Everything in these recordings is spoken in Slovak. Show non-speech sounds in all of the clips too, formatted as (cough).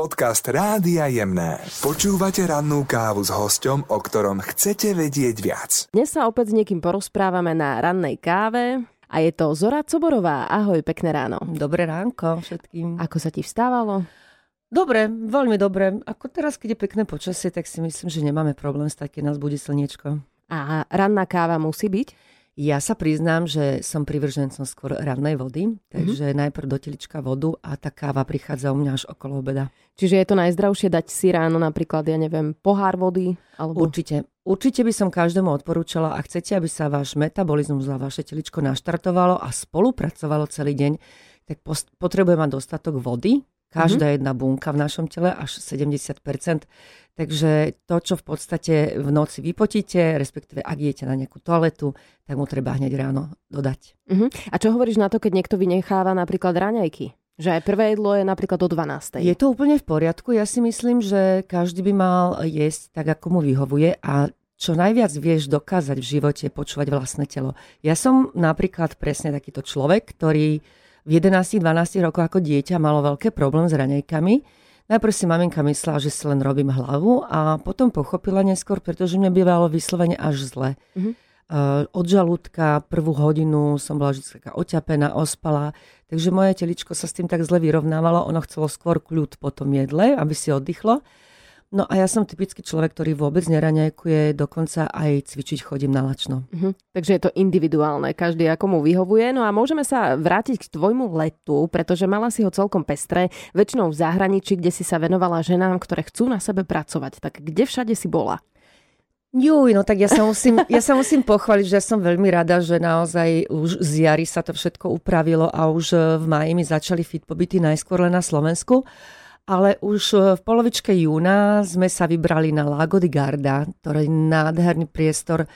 Podcast Rádia Jemné. Počúvate rannú kávu s hostom, o ktorom chcete vedieť viac. Dnes sa opäť s niekým porozprávame na rannej káve. A je to Zora Coborová. Ahoj, pekné ráno. Dobré ránko všetkým. Ako sa ti vstávalo? Dobre, veľmi dobre. Ako teraz, keď je pekné počasie, tak si myslím, že nemáme problém s takým nás budí slniečko. A ranná káva musí byť? Ja sa priznám, že som privržencom skôr rannej vody, takže mm-hmm. najprv do telička vodu a tá káva prichádza u mňa až okolo obeda. Čiže je to najzdravšie dať si ráno napríklad, ja neviem, pohár vody? Alebo... Určite. Určite by som každému odporúčala, ak chcete, aby sa váš metabolizmus a vaše teličko naštartovalo a spolupracovalo celý deň, tak potrebuje mať dostatok vody, Každá mm-hmm. jedna bunka v našom tele, až 70%. Takže to, čo v podstate v noci vypotíte, respektíve ak idete na nejakú toaletu, tak mu treba hneď ráno dodať. Mm-hmm. A čo hovoríš na to, keď niekto vynecháva napríklad raňajky? Že aj prvé jedlo je napríklad o 12. Je to úplne v poriadku. Ja si myslím, že každý by mal jesť tak, ako mu vyhovuje a čo najviac vieš dokázať v živote, počúvať vlastné telo. Ja som napríklad presne takýto človek, ktorý v 11-12 rokoch ako dieťa malo veľké problém s raňajkami. Najprv si maminka myslela, že si len robím hlavu a potom pochopila neskôr, pretože mne bývalo vyslovene až zle. Mm-hmm. Uh, od žalúdka prvú hodinu som bola vždy taká oťapená, ospala, takže moje teličko sa s tým tak zle vyrovnávalo, ono chcelo skôr kľud po tom jedle, aby si oddychlo. No a ja som typický človek, ktorý vôbec neraňajkuje, dokonca aj cvičiť chodím na lačno. Uh-huh. Takže je to individuálne, každý ako mu vyhovuje. No a môžeme sa vrátiť k tvojmu letu, pretože mala si ho celkom pestré, väčšinou v zahraničí, kde si sa venovala ženám, ktoré chcú na sebe pracovať. Tak kde všade si bola? Juj, no tak ja sa, musím, ja sa musím pochváliť, že ja som veľmi rada, že naozaj už z jary sa to všetko upravilo a už v máji mi začali fit pobyty najskôr len na Slovensku ale už e, v polovičke júna sme sa vybrali na Lago di Garda, ktorý je nádherný priestor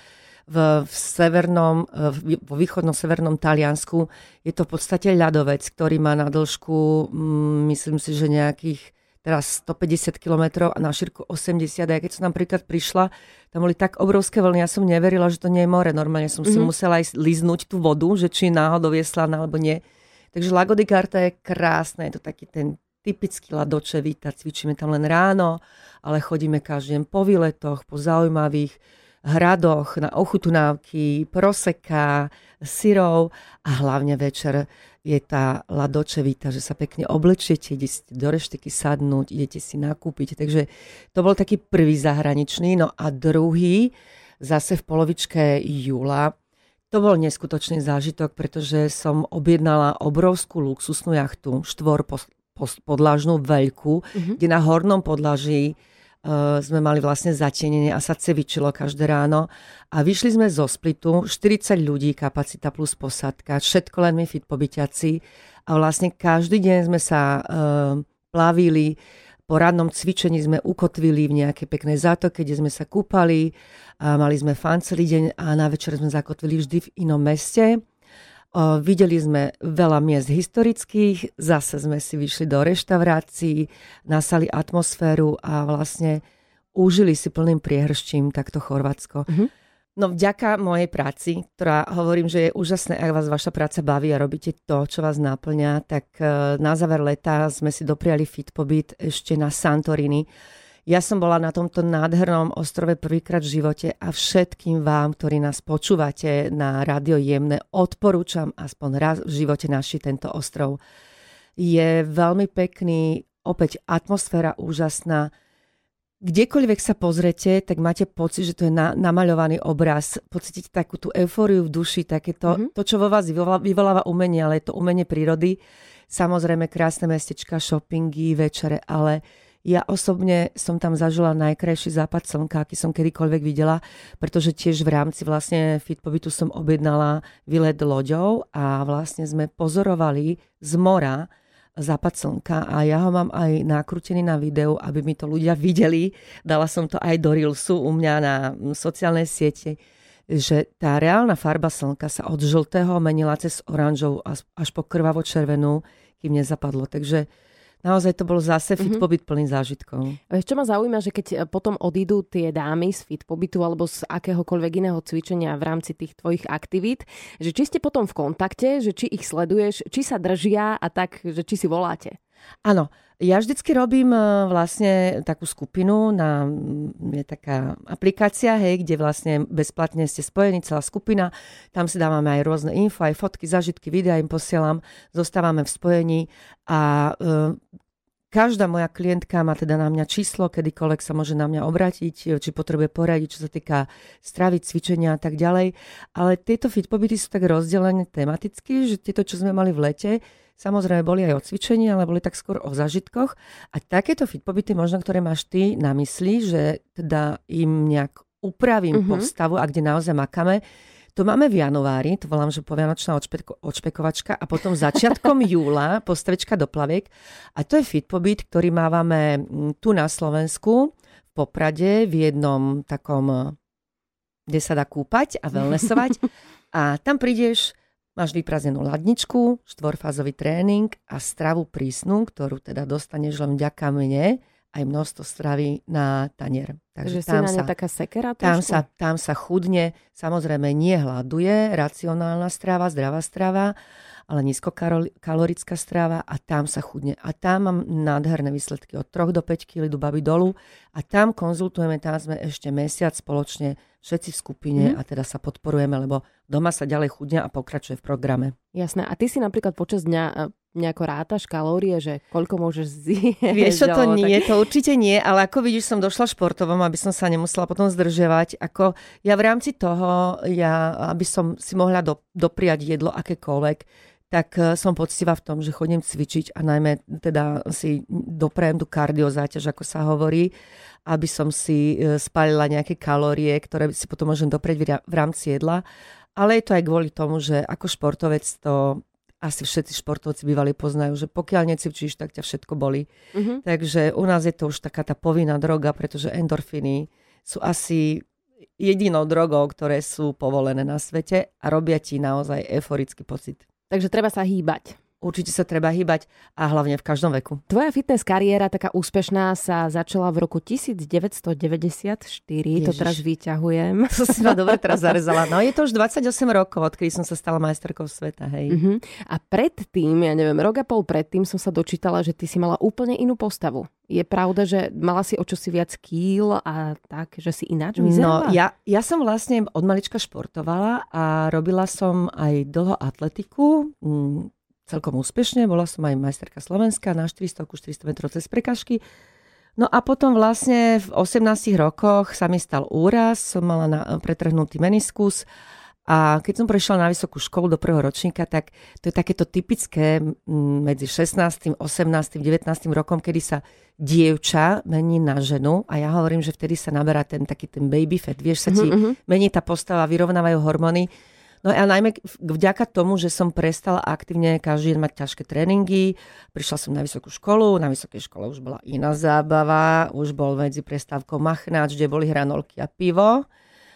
v, v severnom, e, vo východno-severnom Taliansku. Je to v podstate ľadovec, ktorý má na dĺžku, mm, myslím si, že nejakých teraz 150 km a na šírku 80. A ja keď som napríklad prišla, tam boli tak obrovské vlny, ja som neverila, že to nie je more. Normálne som mm-hmm. si mhm. musela aj liznúť tú vodu, že či náhodou je slaná alebo nie. Takže Lago di Garda je krásne, je to taký ten typicky ladočevita, cvičíme tam len ráno, ale chodíme každý deň po výletoch, po zaujímavých hradoch, na ochutnávky, proseka, syrov a hlavne večer je tá ladočevita, že sa pekne oblečiete, idete do reštiky sadnúť, idete si nakúpiť. Takže to bol taký prvý zahraničný. No a druhý, zase v polovičke júla, to bol neskutočný zážitok, pretože som objednala obrovskú luxusnú jachtu, štvor podlažnú veľkú, mm-hmm. kde na hornom podlaží uh, sme mali vlastne zatenenie a sa cevičilo každé ráno. A vyšli sme zo Splitu, 40 ľudí, kapacita plus posadka, všetko len my fit pobyťaci. A vlastne každý deň sme sa uh, plavili, po radnom cvičení sme ukotvili v nejakej peknej zátoke, kde sme sa kúpali, a mali sme fan celý deň a na večer sme zakotvili vždy v inom meste. Videli sme veľa miest historických, zase sme si vyšli do reštaurácií, nasali atmosféru a vlastne užili si plným priehrščím takto Chorvátsko. Mm-hmm. No vďaka mojej práci, ktorá hovorím, že je úžasné, ak vás vaša práca baví a robíte to, čo vás náplňa, tak e, na záver leta sme si dopriali fit pobyt ešte na Santorini ja som bola na tomto nádhernom ostrove prvýkrát v živote a všetkým vám, ktorí nás počúvate na Radio Jemne, odporúčam aspoň raz v živote naši tento ostrov. Je veľmi pekný, opäť atmosféra úžasná. Kdekoľvek sa pozrete, tak máte pocit, že to je na, namaľovaný obraz. Pocítite takú tú eufóriu v duši, takéto, mm-hmm. to, čo vo vás vyvoláva, vyvoláva umenie, ale je to umenie prírody. Samozrejme krásne mestečka, shoppingy, večere, ale ja osobne som tam zažila najkrajší západ slnka, aký som kedykoľvek videla, pretože tiež v rámci vlastne Fitpobytu som objednala výlet loďou a vlastne sme pozorovali z mora západ slnka a ja ho mám aj nakrútený na videu, aby mi to ľudia videli. Dala som to aj do Reelsu u mňa na sociálnej siete že tá reálna farba slnka sa od žltého menila cez oranžovú až po krvavo červenú, kým nezapadlo. Takže Naozaj to bol zase fit mm-hmm. pobyt plný zážitkov. Čo ma zaujíma, že keď e, potom odídu tie dámy z fit pobytu alebo z akéhokoľvek iného cvičenia v rámci tých tvojich aktivít, že či ste potom v kontakte, že či ich sleduješ, či sa držia a tak, že či si voláte. Áno, Ja vždycky robím e, vlastne takú skupinu, na, je taká aplikácia, hej, kde vlastne bezplatne ste spojení, celá skupina, tam si dávame aj rôzne info, aj fotky, zažitky, videa im posielam, zostávame v spojení a e, každá moja klientka má teda na mňa číslo, kedykoľvek sa môže na mňa obrátiť, či potrebuje poradiť, čo sa týka stravy, cvičenia a tak ďalej. Ale tieto fit pobyty sú tak rozdelené tematicky, že tieto, čo sme mali v lete, Samozrejme boli aj o cvičení, ale boli tak skôr o zažitkoch. A takéto fit pobyty, možno ktoré máš ty na mysli, že teda im nejak upravím uh-huh. postavu a kde naozaj makáme, to máme v januári, to volám, že povianočná odšpeko, odšpekovačka a potom začiatkom (laughs) júla postavička do plaviek. A to je fit pobyt, ktorý mávame mm, tu na Slovensku, v Poprade, v jednom takom, kde sa dá kúpať a (laughs) wellnessovať. A tam prídeš, Máš vypraznenú ladničku, štvorfázový tréning a stravu prísnu, ktorú teda dostaneš len vďaka mne, aj množstvo stravy na tanier. Takže tam si na sa, taká sekera tam sa, tam sa chudne, samozrejme nie hľaduje, racionálna strava, zdravá strava, ale nízkokalorická strava a tam sa chudne. A tam mám nádherné výsledky od 3 do 5 kg do baby dolu a tam konzultujeme, tam sme ešte mesiac spoločne všetci v skupine mm. a teda sa podporujeme, lebo doma sa ďalej chudne a pokračuje v programe. Jasné. A ty si napríklad počas dňa e, nejako rátaš kalórie, že koľko môžeš zjesť? (laughs) Vieš čo, to nie, tak... to určite nie, ale ako vidíš, som došla športovom, aby som sa nemusela potom zdržiavať. Ako ja v rámci toho, ja, aby som si mohla do, dopriať jedlo akékoľvek, tak e, som poctivá v tom, že chodím cvičiť a najmä teda si doprajem tú kardiozáťaž, ako sa hovorí, aby som si e, spalila nejaké kalórie, ktoré si potom môžem doprieť v rámci jedla. Ale je to aj kvôli tomu, že ako športovec to asi všetci športovci bývali poznajú, že pokiaľ necvičíš, tak ťa všetko boli. Mm-hmm. Takže u nás je to už taká tá povinná droga, pretože endorfiny sú asi jedinou drogou, ktoré sú povolené na svete a robia ti naozaj euforický pocit. Takže treba sa hýbať. Určite sa treba hýbať a hlavne v každom veku. Tvoja fitness kariéra, taká úspešná, sa začala v roku 1994. Ježiš. To teraz vyťahujem. To si ma dobre teraz (laughs) zarezala. No je to už 28 rokov, odkedy som sa stala majsterkou sveta. Hej. Uh-huh. A predtým, ja neviem, rok a pol predtým som sa dočítala, že ty si mala úplne inú postavu. Je pravda, že mala si o čosi viac kýl a tak, že si ináč vyzerala? No, ja, ja som vlastne od malička športovala a robila som aj dlho atletiku. Celkom úspešne. Bola som aj majsterka Slovenska na 400 400 metrov cez prekažky. No a potom vlastne v 18 rokoch sa mi stal úraz, som mala na, pretrhnutý meniskus a keď som prešla na vysokú školu do prvého ročníka, tak to je takéto typické medzi 16., 18., 19. rokom, kedy sa dievča mení na ženu a ja hovorím, že vtedy sa naberá ten taký ten baby fat, vieš, sa ti uh-huh. mení tá postava, vyrovnávajú hormóny No a najmä vďaka tomu, že som prestala aktívne každý deň mať ťažké tréningy, prišla som na vysokú školu, na vysokej škole už bola iná zábava, už bol medzi prestávkou machnáč, kde boli hranolky a pivo.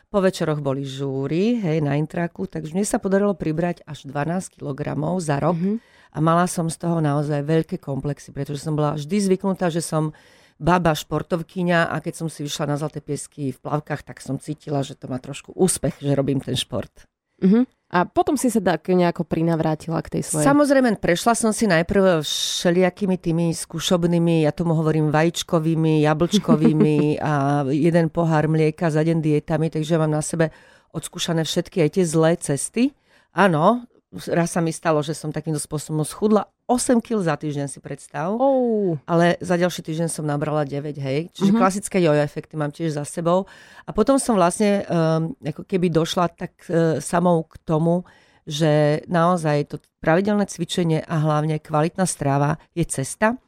Po večeroch boli žúry, hej, na intraku, takže mne sa podarilo pribrať až 12 kg za rok mm-hmm. a mala som z toho naozaj veľké komplexy, pretože som bola vždy zvyknutá, že som baba športovkyňa a keď som si vyšla na zlaté piesky v plavkách, tak som cítila, že to má trošku úspech, že robím ten šport. Uh-huh. A potom si sa tak nejako prinavrátila k tej svojej... Samozrejme, prešla som si najprv všelijakými tými skúšobnými, ja tomu hovorím vajčkovými, jablčkovými (laughs) a jeden pohár mlieka za deň dietami, takže mám na sebe odskúšané všetky aj tie zlé cesty. Áno, raz sa mi stalo, že som takýmto spôsobom schudla 8 kg za týždeň si predstav. Oh. Ale za ďalší týždeň som nabrala 9, hej. Čiže uh-huh. klasické jojo efekty mám tiež za sebou. A potom som vlastne um, ako keby došla tak uh, samou k tomu, že naozaj to pravidelné cvičenie a hlavne kvalitná strava je cesta.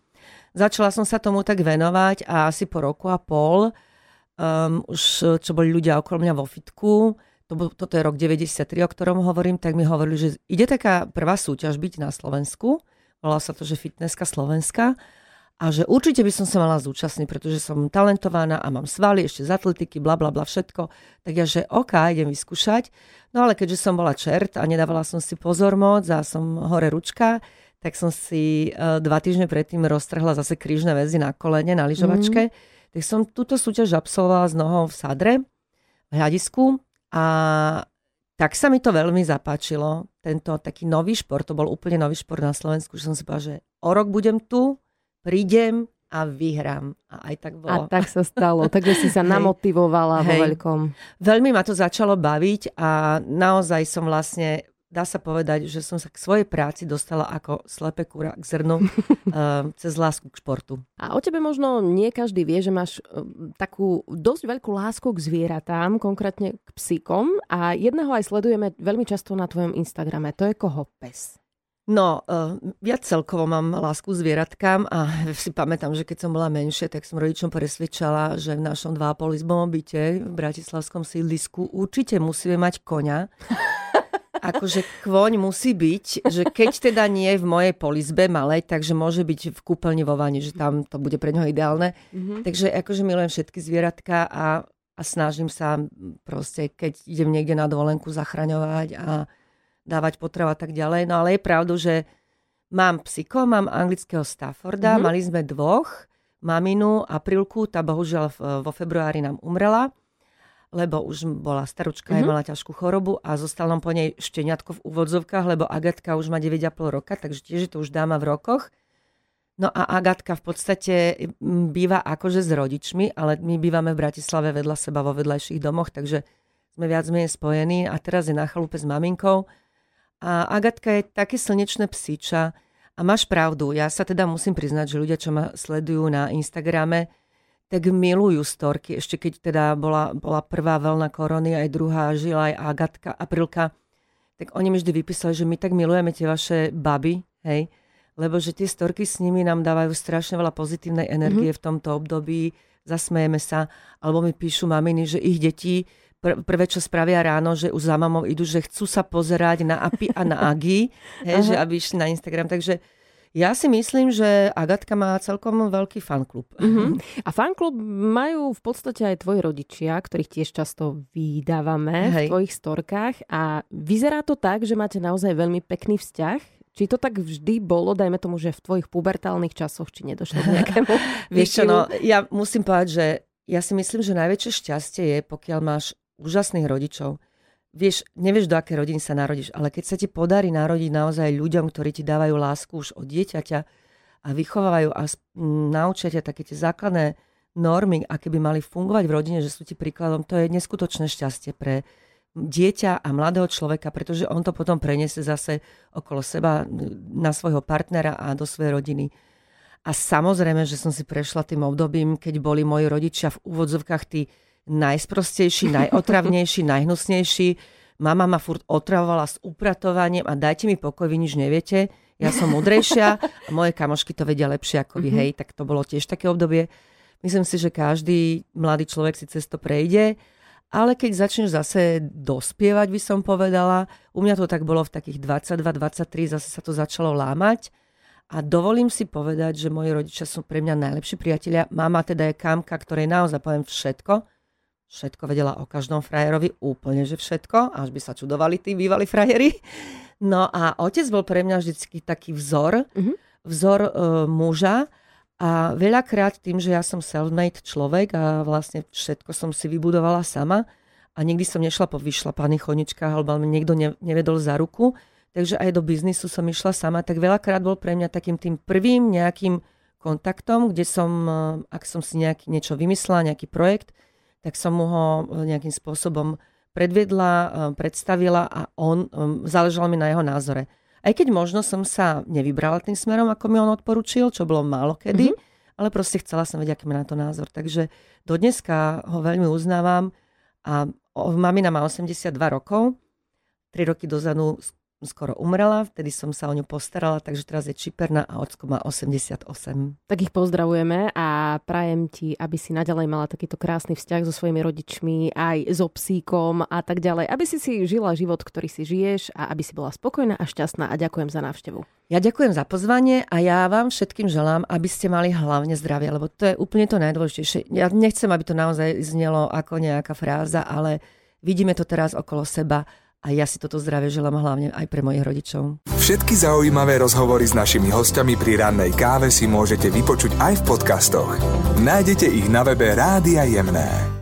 Začala som sa tomu tak venovať a asi po roku a pol um, už čo boli ľudia okolo mňa vo fitku, to, toto je rok 93, o ktorom hovorím, tak mi hovorili, že ide taká prvá súťaž byť na Slovensku, volá sa to, že Fitnesska Slovenska, a že určite by som sa mala zúčastniť, pretože som talentovaná a mám svaly, ešte z atletiky, bla bla bla všetko. Tak ja, že OK, idem vyskúšať. No ale keďže som bola čert a nedávala som si pozor moc a som hore ručka, tak som si uh, dva týždne predtým roztrhla zase krížne väzy na kolene, na lyžovačke. Mm. Tak som túto súťaž absolvovala s nohou v sadre, v hľadisku a tak sa mi to veľmi zapáčilo, tento taký nový šport, to bol úplne nový šport na Slovensku, že som si povedala, že o rok budem tu, prídem a vyhrám. A aj tak bolo. A tak sa stalo, takže si sa (laughs) namotivovala Hej. vo veľkom. Veľmi ma to začalo baviť a naozaj som vlastne dá sa povedať, že som sa k svojej práci dostala ako slepe kúra k zrnu uh, (laughs) cez lásku k športu. A o tebe možno nie každý vie, že máš uh, takú dosť veľkú lásku k zvieratám, konkrétne k psíkom a jedného aj sledujeme veľmi často na tvojom Instagrame. To je koho pes? No, uh, ja celkovo mám lásku zvieratkám a (laughs) si pamätám, že keď som bola menšia, tak som rodičom presvedčala, že v našom 2,5 izbovom byte v Bratislavskom sídlisku určite musíme mať koňa (laughs) akože kvoň musí byť, že keď teda nie je v mojej polizbe malej, takže môže byť v kúpeľni vo vani, že tam to bude pre neho ideálne. Mm-hmm. Takže akože milujem všetky zvieratka a, a snažím sa proste, keď idem niekde na dovolenku zachraňovať a dávať potravu a tak ďalej. No ale je pravdu, že mám psiko, mám anglického Stafforda, mm-hmm. mali sme dvoch, maminu, Aprilku, tá bohužiaľ vo februári nám umrela lebo už bola staručka, mm-hmm. aj mala ťažkú chorobu a zostal nám po nej šteniatko v úvodzovkách, lebo Agatka už má 9,5 roka, takže tiež je to už dáma v rokoch. No a Agatka v podstate býva akože s rodičmi, ale my bývame v Bratislave vedľa seba vo vedľajších domoch, takže sme viac menej spojení a teraz je na chalupe s maminkou. A Agatka je také slnečné psíča a máš pravdu, ja sa teda musím priznať, že ľudia, čo ma sledujú na Instagrame, tak milujú storky. Ešte keď teda bola, bola prvá vlna korony, aj druhá žila aj Agatka, Aprilka, tak oni mi vždy vypísali, že my tak milujeme tie vaše baby, hej, lebo že tie storky s nimi nám dávajú strašne veľa pozitívnej energie mm-hmm. v tomto období, zasmejeme sa, alebo mi píšu maminy, že ich deti pr- prvé, čo spravia ráno, že už za mamou idú, že chcú sa pozerať na API a na AGI, hej, že aby išli na Instagram, takže ja si myslím, že Agatka má celkom veľký fanklub. Uh-huh. A fanklub majú v podstate aj tvoji rodičia, ktorých tiež často vydávame Hej. v tvojich storkách. A vyzerá to tak, že máte naozaj veľmi pekný vzťah. Či to tak vždy bolo, dajme tomu, že v tvojich pubertálnych časoch, či nedošlo k (laughs) nejakému Vieš čo, no, ja musím povedať, že ja si myslím, že najväčšie šťastie je, pokiaľ máš úžasných rodičov vieš, nevieš, do aké rodiny sa narodíš, ale keď sa ti podarí narodiť naozaj ľuďom, ktorí ti dávajú lásku už od dieťaťa a vychovávajú a naučia ťa také tie základné normy, aké by mali fungovať v rodine, že sú ti príkladom, to je neskutočné šťastie pre dieťa a mladého človeka, pretože on to potom preniesie zase okolo seba na svojho partnera a do svojej rodiny. A samozrejme, že som si prešla tým obdobím, keď boli moji rodičia v úvodzovkách tí najsprostejší, najotravnejší, (laughs) najhnusnejší. Mama ma furt otravovala s upratovaním a dajte mi pokoj, vy nič neviete. Ja som mudrejšia a moje kamošky to vedia lepšie ako vy, mm-hmm. hej, tak to bolo tiež také obdobie. Myslím si, že každý mladý človek si cez to prejde, ale keď začneš zase dospievať, by som povedala, u mňa to tak bolo v takých 22-23, zase sa to začalo lámať a dovolím si povedať, že moji rodičia sú pre mňa najlepší priatelia. Mama teda je kamka, ktorej naozaj poviem všetko, všetko vedela o každom frajerovi, úplne že všetko, až by sa čudovali tí bývali frajeri. No a otec bol pre mňa vždy taký vzor, mm-hmm. vzor uh, muža a veľakrát tým, že ja som self-made človek a vlastne všetko som si vybudovala sama a nikdy som nešla po vyšlapaných choničkách alebo mi niekto ne, nevedol za ruku, takže aj do biznisu som išla sama, tak veľakrát bol pre mňa takým tým prvým nejakým kontaktom, kde som, e, ak som si nejaký, niečo vymyslela, nejaký projekt, tak som mu ho e, nejakým spôsobom predvedla, e, predstavila a on, e, záležalo mi na jeho názore. Aj keď možno som sa nevybrala tým smerom, ako mi on odporučil, čo bolo málo kedy, mm-hmm. ale proste chcela som vedieť, aký má na to názor. Takže do dneska ho veľmi uznávam a mamina má 82 rokov, 3 roky dozadu skoro umrela, vtedy som sa o ňu postarala, takže teraz je čiperná a ocko má 88. Tak ich pozdravujeme a prajem ti, aby si naďalej mala takýto krásny vzťah so svojimi rodičmi, aj so psíkom a tak ďalej. Aby si si žila život, ktorý si žiješ a aby si bola spokojná a šťastná a ďakujem za návštevu. Ja ďakujem za pozvanie a ja vám všetkým želám, aby ste mali hlavne zdravie, lebo to je úplne to najdôležitejšie. Ja nechcem, aby to naozaj znelo ako nejaká fráza, ale vidíme to teraz okolo seba a ja si toto zdravie želám hlavne aj pre mojich rodičov. Všetky zaujímavé rozhovory s našimi hostiami pri rannej káve si môžete vypočuť aj v podcastoch. Nájdete ich na webe Rádia Jemné.